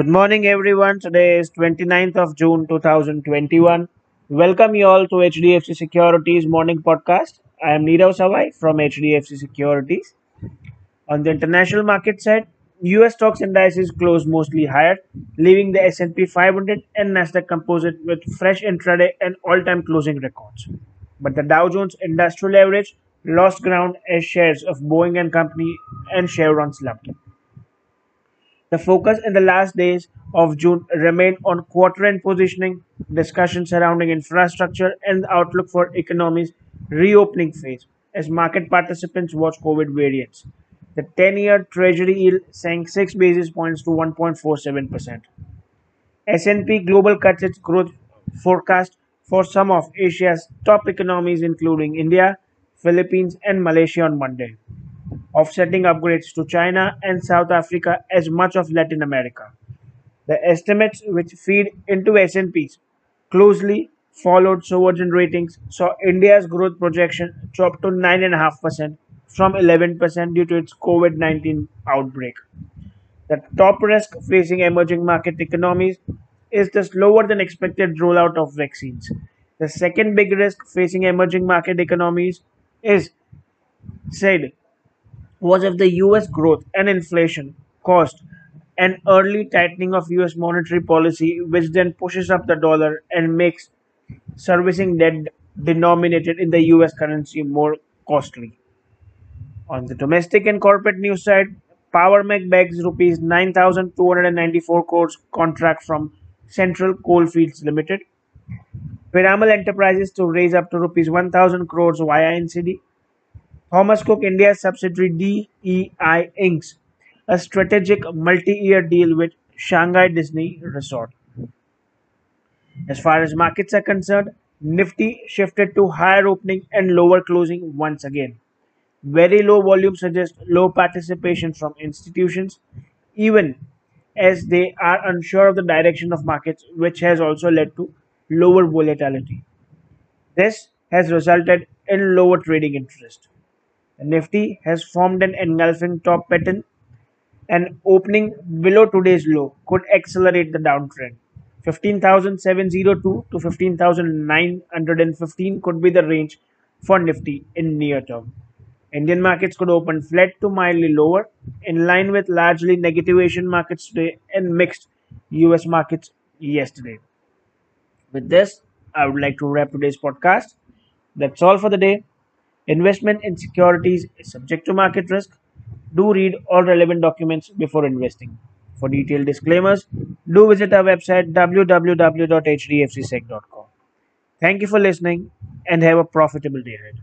Good morning, everyone. Today is 29th of June 2021. Welcome you all to HDFC Securities morning podcast. I am Nirav Savai from HDFC Securities. On the international market side, US stocks indices closed mostly higher, leaving the S&P 500 and Nasdaq Composite with fresh intraday and all-time closing records. But the Dow Jones Industrial Average lost ground as shares of Boeing and Company and Chevron slumped. The focus in the last days of June remained on quarter-end positioning, discussions surrounding infrastructure, and the outlook for economy's reopening phase as market participants watch COVID variants. The 10-year Treasury yield sank 6 basis points to 1.47%. S&P Global cuts its growth forecast for some of Asia's top economies including India, Philippines and Malaysia on Monday offsetting upgrades to China and South Africa as much of Latin America. The estimates which feed into S&Ps closely followed sovereign ratings saw India's growth projection drop to 9.5% from 11% due to its COVID-19 outbreak. The top risk facing emerging market economies is the slower than expected rollout of vaccines. The second big risk facing emerging market economies is said was if the US growth and inflation caused an early tightening of US monetary policy, which then pushes up the dollar and makes servicing debt denominated in the US currency more costly. On the domestic and corporate news side, Power Mech bags rupees 9,294 crores contract from Central Coalfields Limited. Piramal Enterprises to raise up to rupees 1,000 crores via NCD. Thomas Cook India's subsidiary DEI inks a strategic multi-year deal with Shanghai Disney Resort. As far as markets are concerned, Nifty shifted to higher opening and lower closing once again. Very low volume suggests low participation from institutions, even as they are unsure of the direction of markets, which has also led to lower volatility. This has resulted in lower trading interest. Nifty has formed an engulfing top pattern and opening below today's low could accelerate the downtrend. 15,702 to 15,915 could be the range for Nifty in near term. Indian markets could open flat to mildly lower, in line with largely negative Asian markets today and mixed US markets yesterday. With this, I would like to wrap today's podcast. That's all for the day. Investment in securities is subject to market risk. Do read all relevant documents before investing. For detailed disclaimers, do visit our website www.hdfcsec.com. Thank you for listening and have a profitable day ahead.